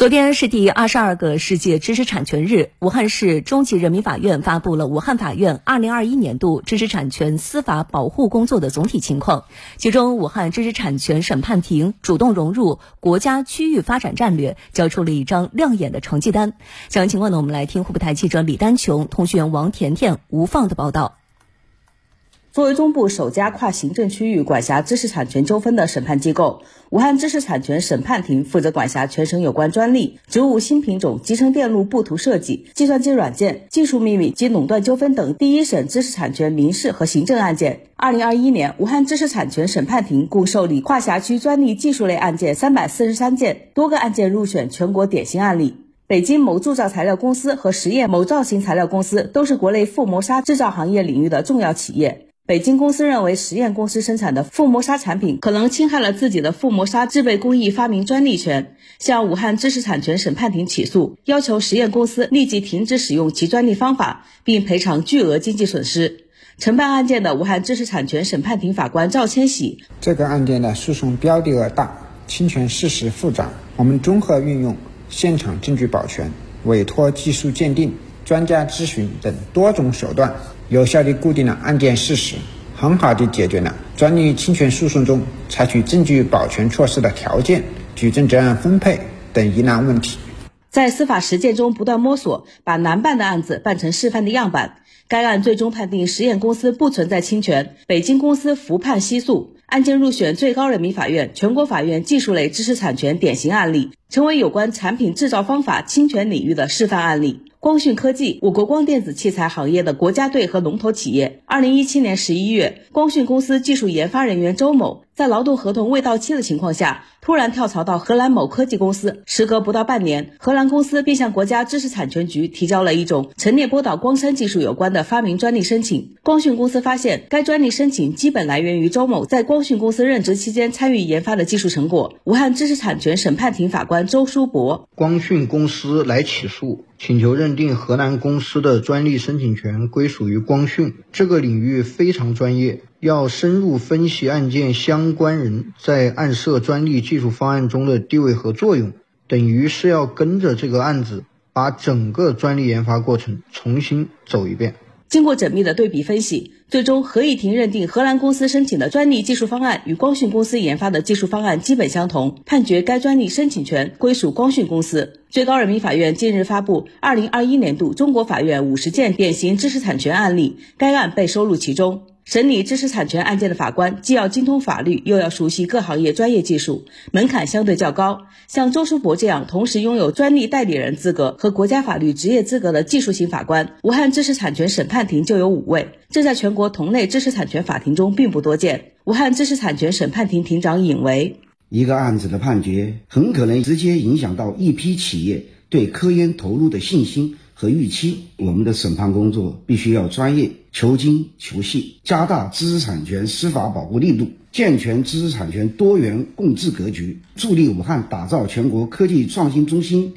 昨天是第二十二个世界知识产权日，武汉市中级人民法院发布了武汉法院二零二一年度知识产权司法保护工作的总体情况。其中，武汉知识产权审判庭主动融入国家区域发展战略，交出了一张亮眼的成绩单。详细情况呢，我们来听湖北台记者李丹琼、通讯员王甜甜、吴放的报道。作为中部首家跨行政区域管辖知识产权纠纷的审判机构，武汉知识产权审判庭负责管辖全省有关专利、植物新品种、集成电路布图设计、计算机软件、技术秘密及垄断纠纷等第一审知识产权民事和行政案件。二零二一年，武汉知识产权审判庭共受理跨辖区专利技术类案件三百四十三件，多个案件入选全国典型案例。北京某铸造材料公司和实验某造型材料公司都是国内覆膜纱制造行业领域的重要企业。北京公司认为实验公司生产的覆膜纱产品可能侵害了自己的覆膜纱制备工艺发明专利权，向武汉知识产权审判庭起诉，要求实验公司立即停止使用其专利方法，并赔偿巨额经济损失。承办案件的武汉知识产权审判庭法官赵千喜，这个案件的诉讼标的额大，侵权事实复杂，我们综合运用现场证据保全、委托技术鉴定、专家咨询等多种手段。有效地固定了案件事实，很好地解决了专利侵权诉讼中采取证据保全措施的条件、举证责任分配等疑难问题。在司法实践中不断摸索，把难办的案子办成示范的样板。该案最终判定实验公司不存在侵权，北京公司服判息诉，案件入选最高人民法院、全国法院技术类知识产权典型案例，成为有关产品制造方法侵权领域的示范案例。光讯科技，我国光电子器材行业的国家队和龙头企业。二零一七年十一月，光讯公司技术研发人员周某。在劳动合同未到期的情况下，突然跳槽到荷兰某科技公司。时隔不到半年，荷兰公司便向国家知识产权局提交了一种陈列波导光栅技术有关的发明专利申请。光讯公司发现，该专利申请基本来源于周某在光光讯公司任职期间参与研发的技术成果。武汉知识产权审判庭法官周书博：光讯公司来起诉，请求认定河南公司的专利申请权归属于光讯，这个领域非常专业。要深入分析案件相关人在案涉专利技术方案中的地位和作用，等于是要跟着这个案子，把整个专利研发过程重新走一遍。经过缜密的对比分析，最终合议庭认定荷兰公司申请的专利技术方案与光讯公司研发的技术方案基本相同，判决该专利申请权归属光讯公司。最高人民法院近日发布二零二一年度中国法院五十件典型知识产权案例，该案被收录其中。审理知识产权案件的法官既要精通法律，又要熟悉各行业专业技术，门槛相对较高。像周书博这样同时拥有专利代理人资格和国家法律职业资格的技术型法官，武汉知识产权审判庭就有五位，这在全国同类知识产权法庭中并不多见。武汉知识产权审判庭庭长尹维：一个案子的判决，很可能直接影响到一批企业对科研投入的信心。和预期，我们的审判工作必须要专业、求精求细，加大知识产权司法保护力度，健全知识产权多元共治格局，助力武汉打造全国科技创新中心。